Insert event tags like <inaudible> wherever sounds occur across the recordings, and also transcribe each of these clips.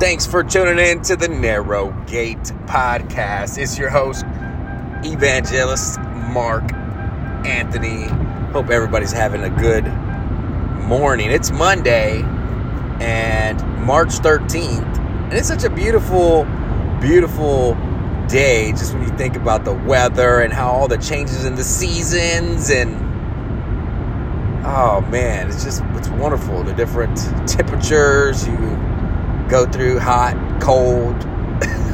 Thanks for tuning in to the Narrow Gate podcast. It's your host, Evangelist Mark Anthony. Hope everybody's having a good morning. It's Monday and March 13th, and it's such a beautiful, beautiful day just when you think about the weather and how all the changes in the seasons and oh man it's just it's wonderful the different temperatures you go through hot cold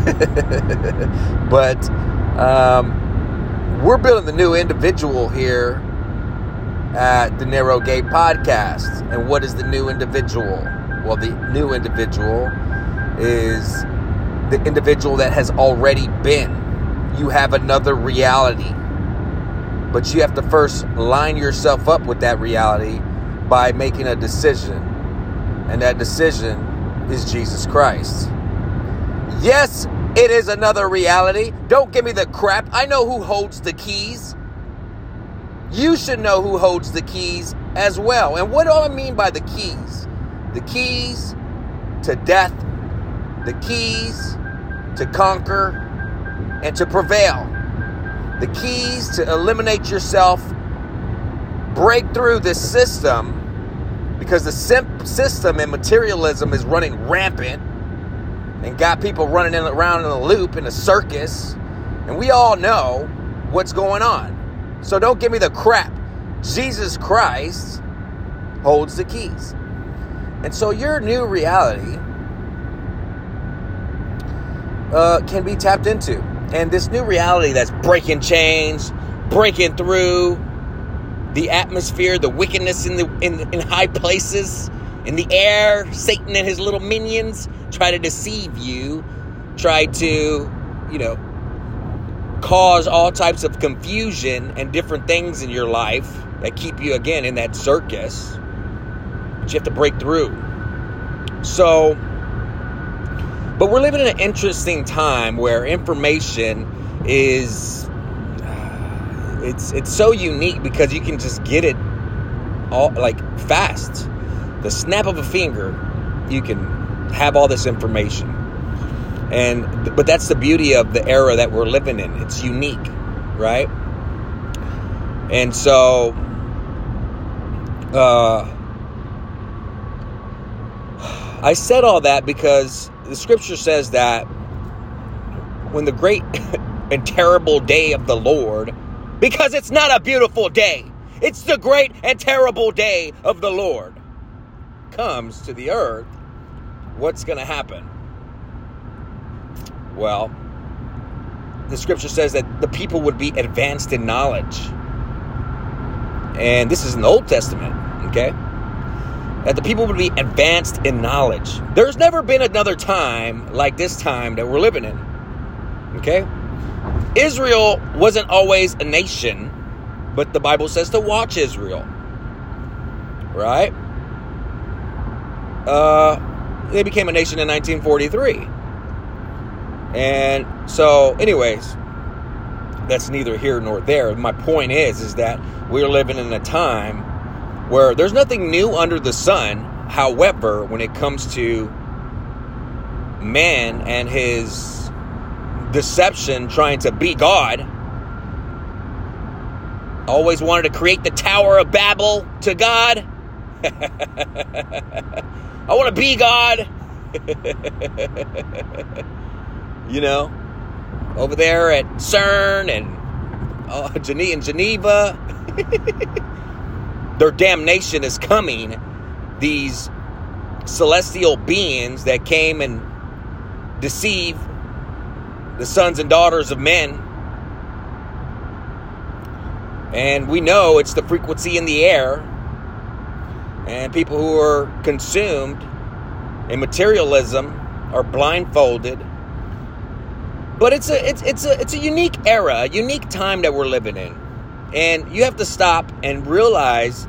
<laughs> but um, we're building the new individual here at the narrow gate podcast and what is the new individual well the new individual is the individual that has already been. You have another reality. But you have to first line yourself up with that reality by making a decision. And that decision is Jesus Christ. Yes, it is another reality. Don't give me the crap. I know who holds the keys. You should know who holds the keys as well. And what do I mean by the keys? The keys to death the keys to conquer and to prevail, the keys to eliminate yourself, break through this system because the system and materialism is running rampant and got people running in, around in a loop in a circus. And we all know what's going on. So don't give me the crap. Jesus Christ holds the keys. And so your new reality uh, can be tapped into. And this new reality that's breaking chains, breaking through the atmosphere, the wickedness in the in, in high places, in the air, Satan and his little minions try to deceive you, try to, you know, cause all types of confusion and different things in your life that keep you again in that circus. But you have to break through. So but we're living in an interesting time where information is it's it's so unique because you can just get it all like fast. The snap of a finger, you can have all this information. And but that's the beauty of the era that we're living in. It's unique, right? And so uh I said all that because the scripture says that when the great <laughs> and terrible day of the Lord, because it's not a beautiful day, it's the great and terrible day of the Lord, comes to the earth, what's going to happen? Well, the scripture says that the people would be advanced in knowledge. And this is in the Old Testament, okay? that the people would be advanced in knowledge. There's never been another time like this time that we're living in. Okay? Israel wasn't always a nation, but the Bible says to watch Israel. Right? Uh, they became a nation in 1943. And so, anyways, that's neither here nor there. My point is, is that we're living in a time where there's nothing new under the sun. However, when it comes to man and his deception trying to be God, always wanted to create the Tower of Babel to God. <laughs> I want to be God. <laughs> you know, over there at CERN and <laughs> uh, in Geneva. their damnation is coming. These celestial beings that came and deceive the sons and daughters of men. And we know it's the frequency in the air. And people who are consumed in materialism are blindfolded. But it's a it's it's a it's a unique era, a unique time that we're living in. And you have to stop and realize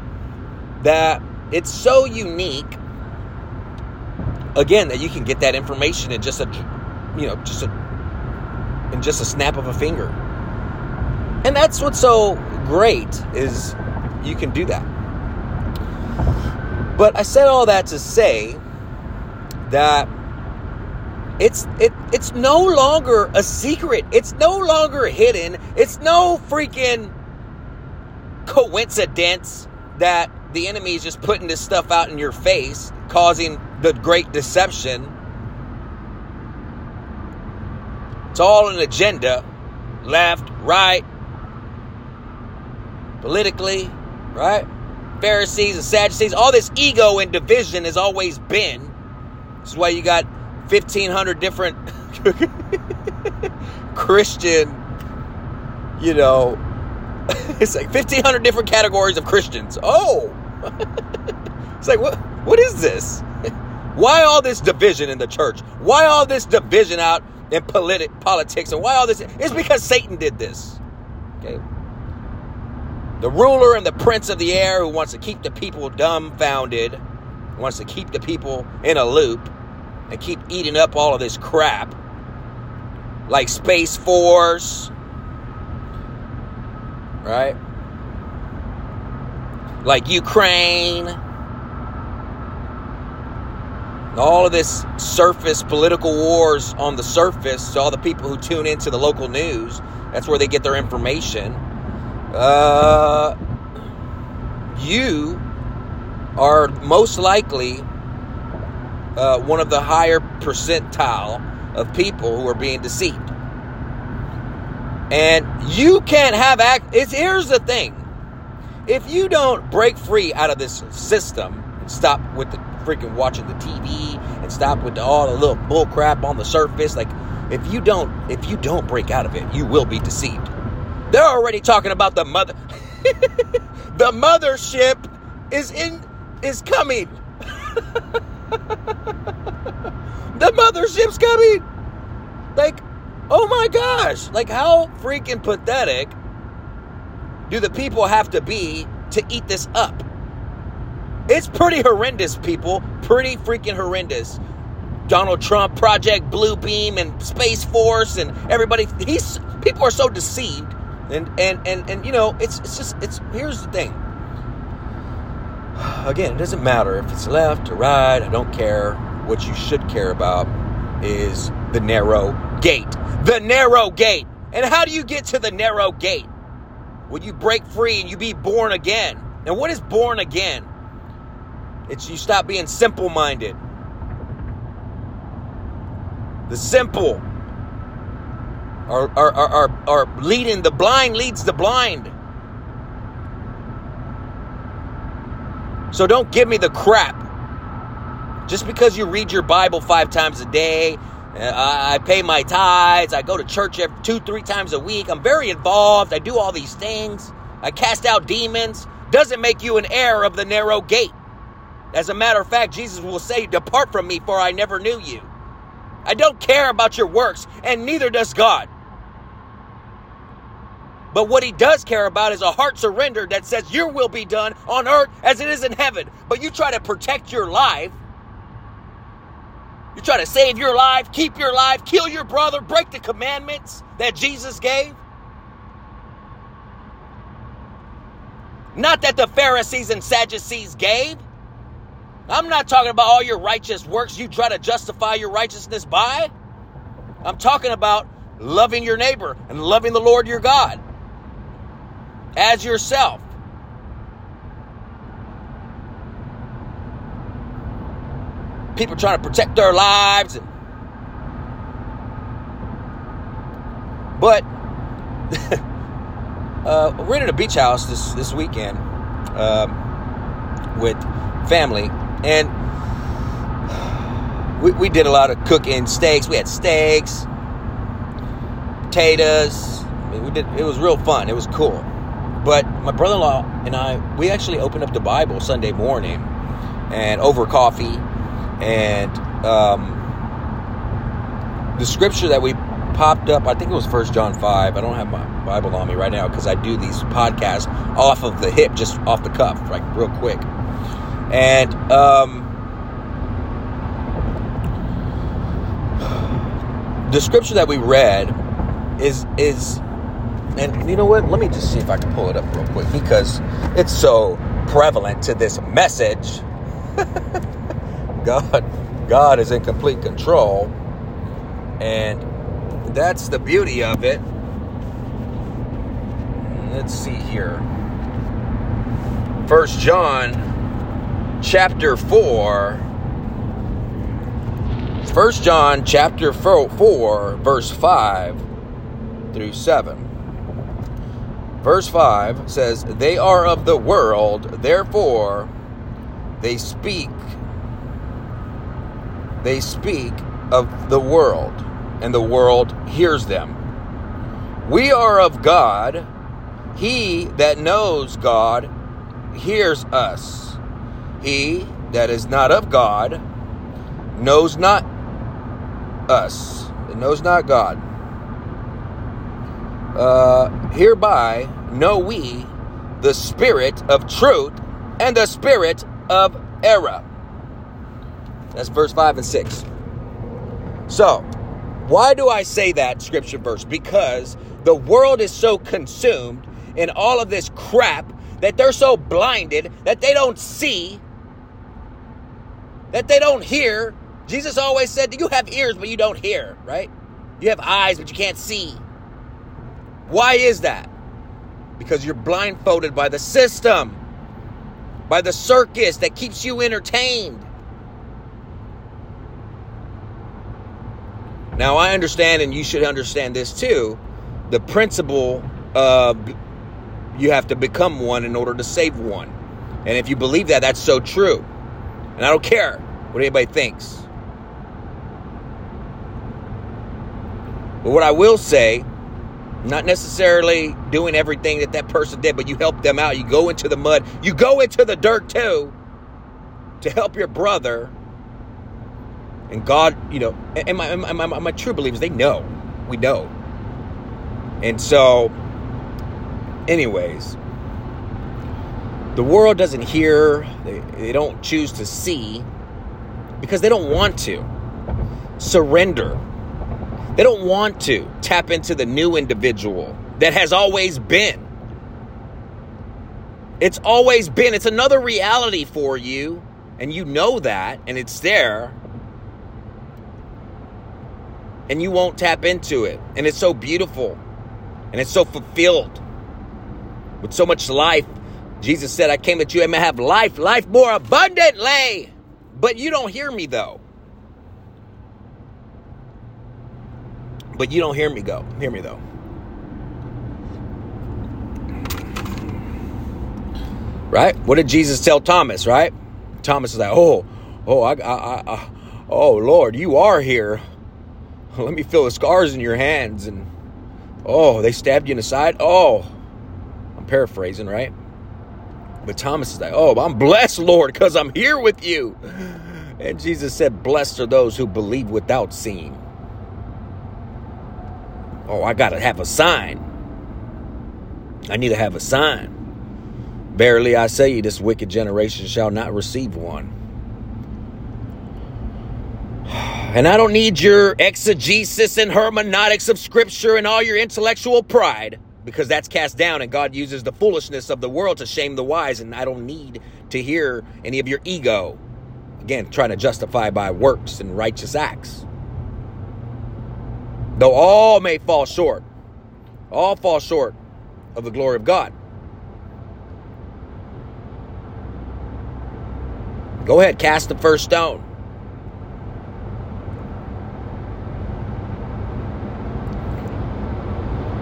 that it's so unique again that you can get that information in just a you know just a in just a snap of a finger and that's what's so great is you can do that but i said all that to say that it's it it's no longer a secret. It's no longer hidden. It's no freaking coincidence that the enemy is just putting this stuff out in your face, causing the great deception. It's all an agenda, left, right, politically, right? Pharisees and Sadducees, all this ego and division has always been. This is why you got 1,500 different <laughs> Christian, you know, <laughs> it's like 1,500 different categories of Christians. Oh! <laughs> it's like, what? what is this? Why all this division in the church? Why all this division out in politi- politics? And why all this? It's because Satan did this. Okay? The ruler and the prince of the air who wants to keep the people dumbfounded, wants to keep the people in a loop, and keep eating up all of this crap, like Space Force, right? Like Ukraine, all of this surface political wars on the surface. So all the people who tune into the local news, that's where they get their information. Uh, you are most likely uh, one of the higher percentile of people who are being deceived. And you can't have act. It's here's the thing: if you don't break free out of this system and stop with the freaking watching the TV and stop with all the little bull crap on the surface, like if you don't if you don't break out of it, you will be deceived. They're already talking about the mother. <laughs> the mothership is in is coming. <laughs> the mothership's coming. Like, oh my gosh. Like, how freaking pathetic do the people have to be to eat this up? It's pretty horrendous, people. Pretty freaking horrendous. Donald Trump, Project Blue Beam, and Space Force, and everybody. He's people are so deceived, and and and and you know, it's it's just it's. Here's the thing. <sighs> Again, it doesn't matter if it's left or right. I don't care. What you should care about is the narrow gate. The narrow gate. And how do you get to the narrow gate? When you break free and you be born again. And what is born again? It's you stop being simple minded. The simple are, are, are, are, are leading, the blind leads the blind. So don't give me the crap. Just because you read your Bible five times a day, uh, I pay my tithes, I go to church every two, three times a week, I'm very involved, I do all these things, I cast out demons, doesn't make you an heir of the narrow gate. As a matter of fact, Jesus will say, Depart from me, for I never knew you. I don't care about your works, and neither does God. But what he does care about is a heart surrender that says, Your will be done on earth as it is in heaven. But you try to protect your life you try to save your life, keep your life, kill your brother, break the commandments that Jesus gave. Not that the Pharisees and Sadducees gave. I'm not talking about all your righteous works you try to justify your righteousness by. I'm talking about loving your neighbor and loving the Lord your God as yourself. people trying to protect their lives. And, but <laughs> uh, we're in a beach house this this weekend um, with family, and we, we did a lot of cooking steaks. We had steaks, potatoes. I mean, we did. It was real fun. It was cool. But my brother-in-law and I, we actually opened up the Bible Sunday morning, and over coffee, and um, the scripture that we popped up, I think it was First John 5. I don't have my Bible on me right now because I do these podcasts off of the hip, just off the cuff, like real quick. And um, the scripture that we read is is and you know what? Let me just see if I can pull it up real quick because it's so prevalent to this message. <laughs> God, God is in complete control. And that's the beauty of it. Let's see here. First John chapter 4 First John chapter 4 verse 5 through 7. Verse 5 says, They are of the world, therefore they speak they speak of the world, and the world hears them. We are of God. He that knows God hears us. He that is not of God knows not us, and knows not God. Uh, hereby know we the spirit of truth and the spirit of error. That's verse 5 and 6. So, why do I say that scripture verse? Because the world is so consumed in all of this crap that they're so blinded that they don't see, that they don't hear. Jesus always said you have ears, but you don't hear, right? You have eyes, but you can't see. Why is that? Because you're blindfolded by the system, by the circus that keeps you entertained. Now, I understand, and you should understand this too the principle of you have to become one in order to save one. And if you believe that, that's so true. And I don't care what anybody thinks. But what I will say, not necessarily doing everything that that person did, but you help them out. You go into the mud, you go into the dirt too to help your brother and God, you know, and my, my, my, my true believers, they know. We know. And so, anyways, the world doesn't hear, they, they don't choose to see because they don't want to surrender. They don't want to tap into the new individual that has always been. It's always been. It's another reality for you, and you know that, and it's there and you won't tap into it. And it's so beautiful and it's so fulfilled with so much life. Jesus said, I came that you may have life, life more abundantly. But you don't hear me though. But you don't hear me go. Hear me though. Right? What did Jesus tell Thomas, right? Thomas is like, oh, oh, I, I, I, oh, Lord, you are here. <laughs> Let me feel the scars in your hands. And oh, they stabbed you in the side. Oh, I'm paraphrasing, right? But Thomas is like, oh, I'm blessed, Lord, because I'm here with you. And Jesus said, blessed are those who believe without seeing. Oh, I got to have a sign. I need to have a sign. Verily I say you, this wicked generation shall not receive one. And I don't need your exegesis and hermeneutics of scripture and all your intellectual pride because that's cast down and God uses the foolishness of the world to shame the wise and I don't need to hear any of your ego. Again, trying to justify by works and righteous acts. Though all may fall short, all fall short of the glory of God. Go ahead, cast the first stone.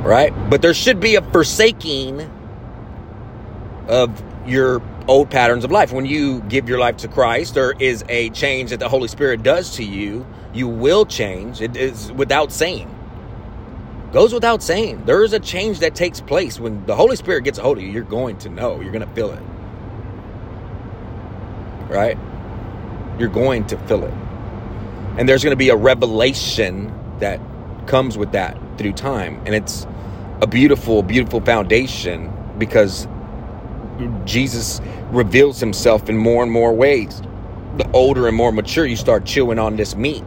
Right? But there should be a forsaking of your old patterns of life. When you give your life to Christ, there is a change that the Holy Spirit does to you. You will change. It is without saying. Goes without saying. There is a change that takes place when the Holy Spirit gets a hold of you. You're going to know. You're going to feel it. Right? You're going to feel it. And there's going to be a revelation that comes with that through time. And it's a beautiful, beautiful foundation because Jesus reveals himself in more and more ways. The older and more mature you start chewing on this meat,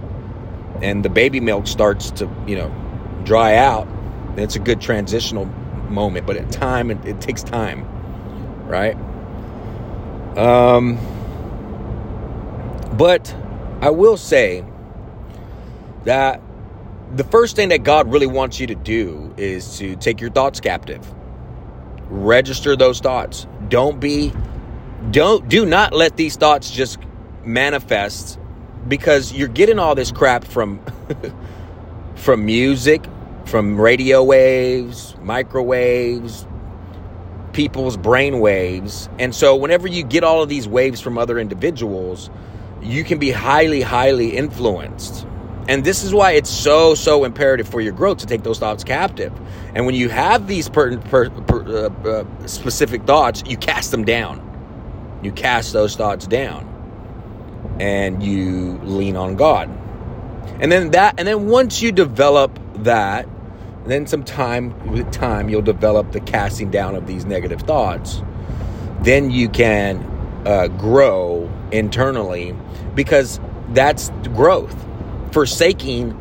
and the baby milk starts to, you know, dry out. And it's a good transitional moment, but at time it, it takes time, right? Um, but I will say that the first thing that God really wants you to do is to take your thoughts captive. Register those thoughts. Don't be don't do not let these thoughts just manifest because you're getting all this crap from <laughs> from music, from radio waves, microwaves, people's brain waves. And so whenever you get all of these waves from other individuals, you can be highly highly influenced and this is why it's so, so imperative for your growth to take those thoughts captive. And when you have these per, per, per, uh, uh, specific thoughts, you cast them down. You cast those thoughts down and you lean on God. And then that, and then once you develop that, then some time with time you'll develop the casting down of these negative thoughts. Then you can uh, grow internally because that's growth forsaking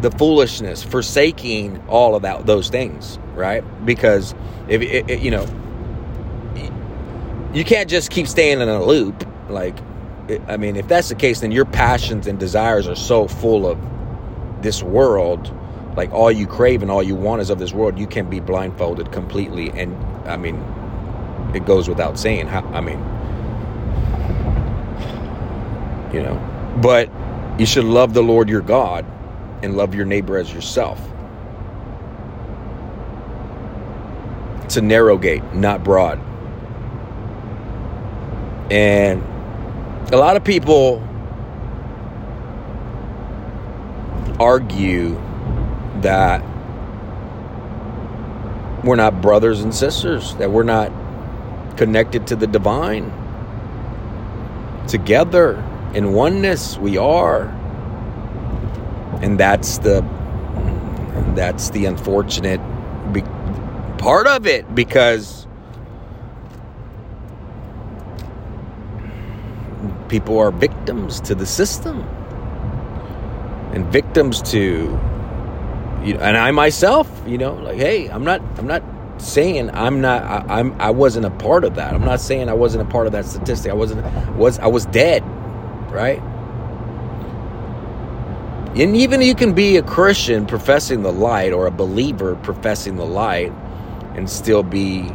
the foolishness, forsaking all of that, those things, right? Because if it, it, you know, you can't just keep staying in a loop. Like, I mean, if that's the case, then your passions and desires are so full of this world. Like all you crave and all you want is of this world. You can be blindfolded completely, and I mean, it goes without saying. How I mean, you know, but you should love the Lord your God and love your neighbor as yourself. It's a narrow gate, not broad. And a lot of people argue that we're not brothers and sisters, that we're not connected to the divine together in oneness we are and that's the that's the unfortunate be- part of it because people are victims to the system and victims to you know, and I myself, you know, like hey, I'm not I'm not saying I'm not I, I'm I wasn't a part of that. I'm not saying I wasn't a part of that statistic. I wasn't was I was dead right? And even you can be a Christian professing the light or a believer professing the light and still be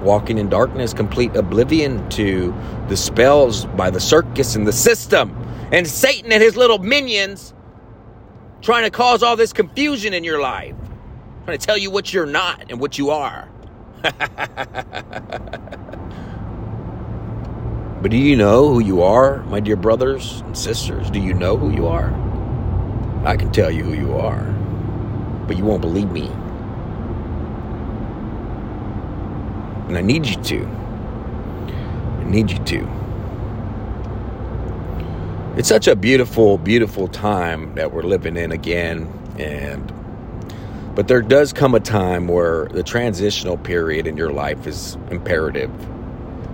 walking in darkness, complete oblivion to the spells by the circus and the system and Satan and his little minions trying to cause all this confusion in your life, trying to tell you what you're not and what you are. <laughs> But do you know who you are, my dear brothers and sisters? Do you know who you are? I can tell you who you are, but you won't believe me. And I need you to. I need you to. It's such a beautiful, beautiful time that we're living in again. And but there does come a time where the transitional period in your life is imperative.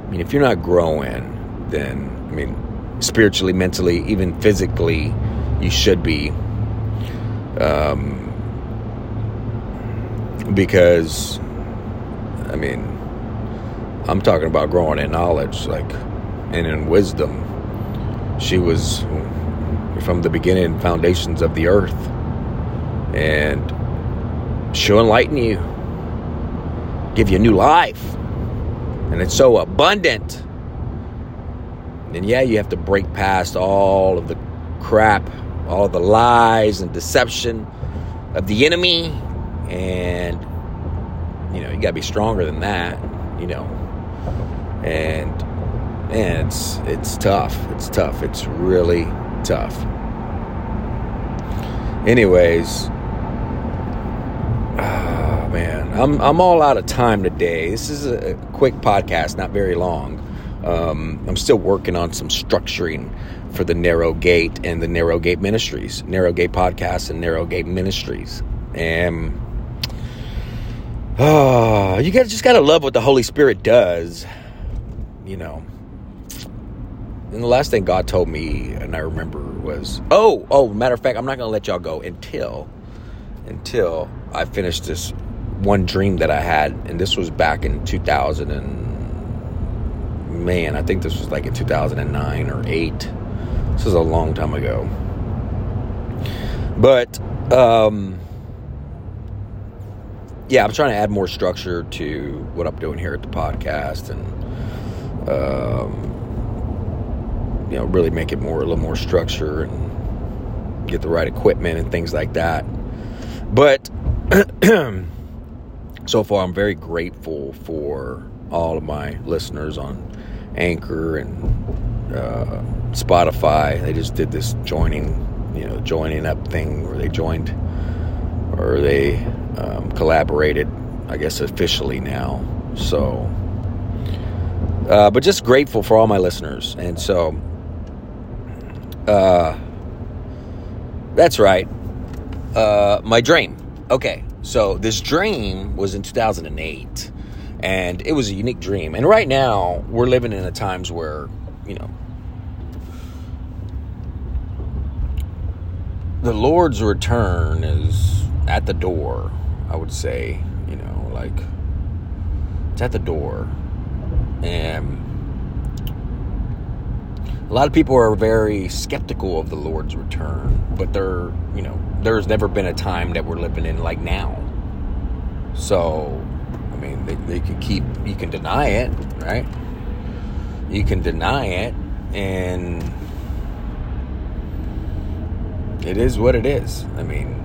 I mean, if you're not growing, then I mean, spiritually, mentally, even physically, you should be. Um, because, I mean, I'm talking about growing in knowledge, like, and in wisdom. She was from the beginning, foundations of the earth, and she'll enlighten you, give you a new life, and it's so abundant and yeah, you have to break past all of the crap, all the lies and deception of the enemy. And, you know, you got to be stronger than that, you know. And, and it's, it's tough. It's tough. It's really tough. Anyways, oh <sighs> man, I'm, I'm all out of time today. This is a quick podcast, not very long. Um, I'm still working on some structuring for the Narrow Gate and the Narrow Gate Ministries, Narrow Gate Podcast and Narrow Gate Ministries. And oh, you got just gotta love what the Holy Spirit does, you know. And the last thing God told me, and I remember was, oh, oh, matter of fact, I'm not gonna let y'all go until until I finish this one dream that I had, and this was back in 2000 and man, I think this was like in 2009 or 8. This is a long time ago. But um, yeah, I'm trying to add more structure to what I'm doing here at the podcast, and um, you know, really make it more a little more structure and get the right equipment and things like that. But <clears throat> so far, I'm very grateful for all of my listeners on Anchor and uh, Spotify. They just did this joining you know joining up thing where they joined or they um, collaborated i guess officially now. So uh, but just grateful for all my listeners. And so uh, that's right. Uh, my dream. Okay so this dream was in 2008 and it was a unique dream and right now we're living in a times where you know the Lord's return is at the door, I would say, you know, like it's at the door. And a lot of people are very skeptical of the Lord's return, but there, you know, there's never been a time that we're living in like now. So, mean, they, they can keep, you can deny it, right? You can deny it, and it is what it is. I mean,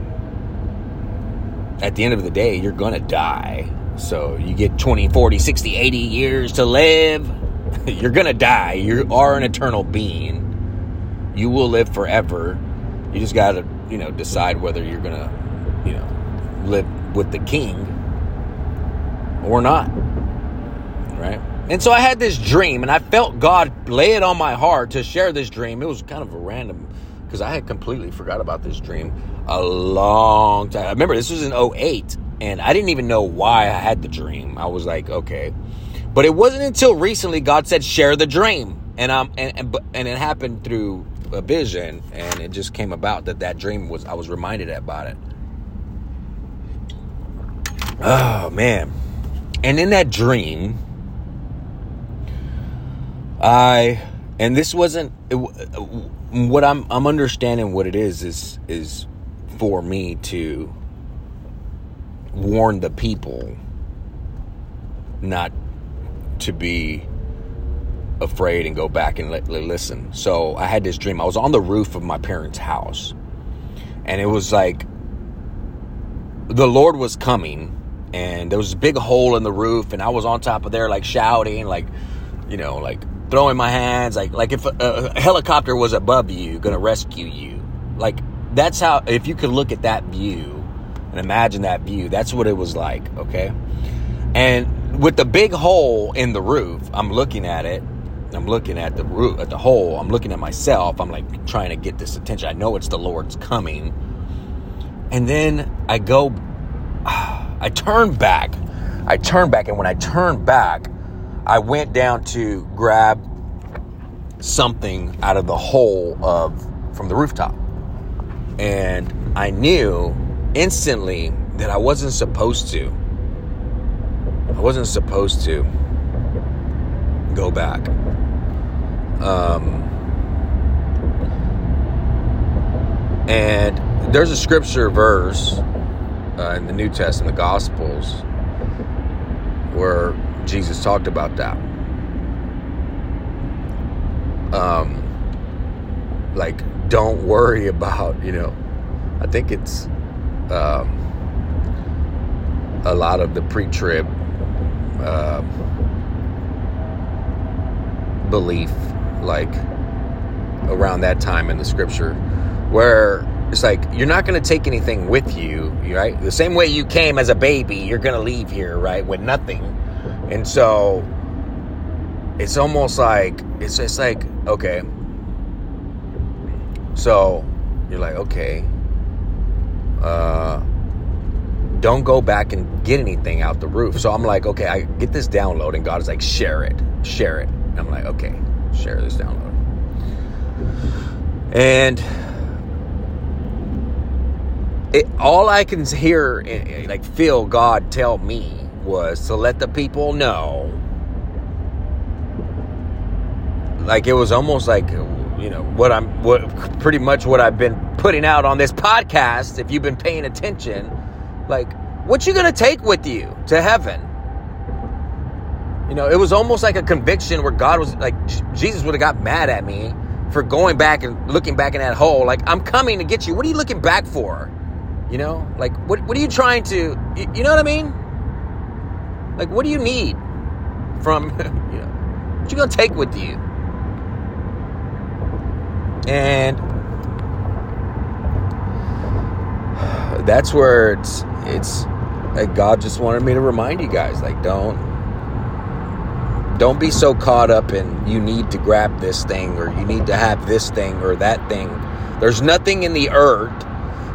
at the end of the day, you're going to die. So you get 20, 40, 60, 80 years to live. <laughs> you're going to die. You are an eternal being. You will live forever. You just got to, you know, decide whether you're going to, you know, live with the king or not. Right? And so I had this dream, and I felt God lay it on my heart to share this dream. It was kind of a random because I had completely forgot about this dream a long time. I remember this was in 08 and I didn't even know why I had the dream. I was like, okay. But it wasn't until recently God said share the dream. And um and and, and it happened through a vision and it just came about that that dream was I was reminded about it. Oh man. And in that dream I and this wasn't it, what I'm I'm understanding what it is is is for me to warn the people not to be afraid and go back and let, listen. So I had this dream. I was on the roof of my parents' house, and it was like the Lord was coming, and there was a big hole in the roof, and I was on top of there, like shouting, like you know, like throwing my hands like like if a, a helicopter was above you to rescue you. Like that's how if you could look at that view and imagine that view that's what it was like okay? And with the big hole in the roof i'm looking at it i'm looking at the roof at the hole i'm looking at myself i'm like trying to get this attention i know it's the lord's coming. And then i go <sighs> i turned back i turned back and when i turned back I went down to grab something out of the hole of from the rooftop. And I knew instantly that I wasn't supposed to. I wasn't supposed to go back. Um, and there's a scripture verse uh, in the New Testament, the Gospels, where Jesus talked about that. Um, like, don't worry about, you know, I think it's um, a lot of the pre trib uh, belief, like around that time in the scripture, where it's like you're not going to take anything with you, right? The same way you came as a baby, you're going to leave here, right, with nothing and so it's almost like it's just like okay. So you're like, okay. Uh don't go back and get anything out the roof. So I'm like, okay, I get this download, and God is like, share it, share it. And I'm like, okay, share this download. And it, all I can hear, eh, eh, like, feel God tell me was to let the people know like it was almost like you know what I'm what pretty much what I've been putting out on this podcast, if you've been paying attention, like, what you gonna take with you to heaven? You know, it was almost like a conviction where God was like, Jesus would have got mad at me for going back and looking back in that hole. Like, I'm coming to get you. What are you looking back for? You know, like, what, what are you trying to, you, you know what I mean? Like, what do you need from, <laughs> you know, what you gonna take with you? And <sighs> that's where it's, it's, like God just wanted me to remind you guys, like, don't, don't be so caught up in you need to grab this thing or you need to have this thing or that thing. There's nothing in the earth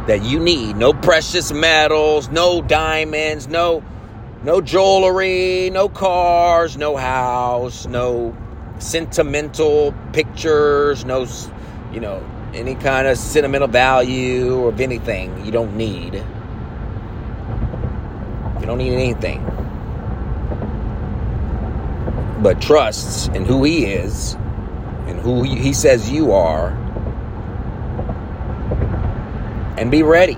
that you need. No precious metals, no diamonds, no no jewelry, no cars, no house, no sentimental pictures, no you know, any kind of sentimental value of anything you don't need. You don't need anything but trusts in who he is and who he says you are and be ready.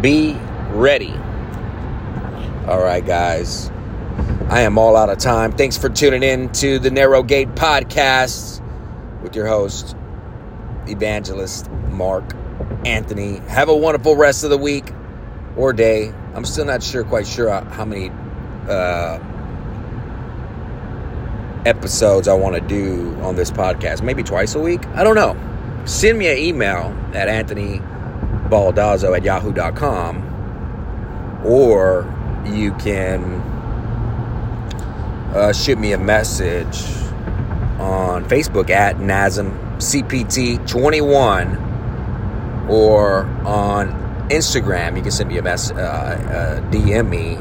Be ready. All right, guys. I am all out of time. Thanks for tuning in to the Narrow Gate podcast with your host, evangelist Mark Anthony. Have a wonderful rest of the week or day. I'm still not sure, quite sure how many uh, episodes I want to do on this podcast. Maybe twice a week. I don't know. Send me an email at anthonybaldazzo at yahoo.com or you can uh, shoot me a message on Facebook at NASM CPT21 or on Instagram. You can send me a mess, uh, uh, DM me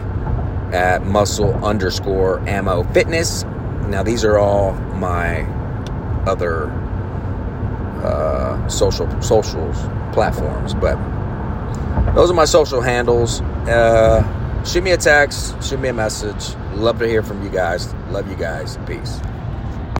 at muscle underscore ammo fitness. Now, these are all my other uh, social socials platforms, but those are my social handles. Uh, shoot me a text, shoot me a message. Love to hear from you guys. Love you guys. Peace.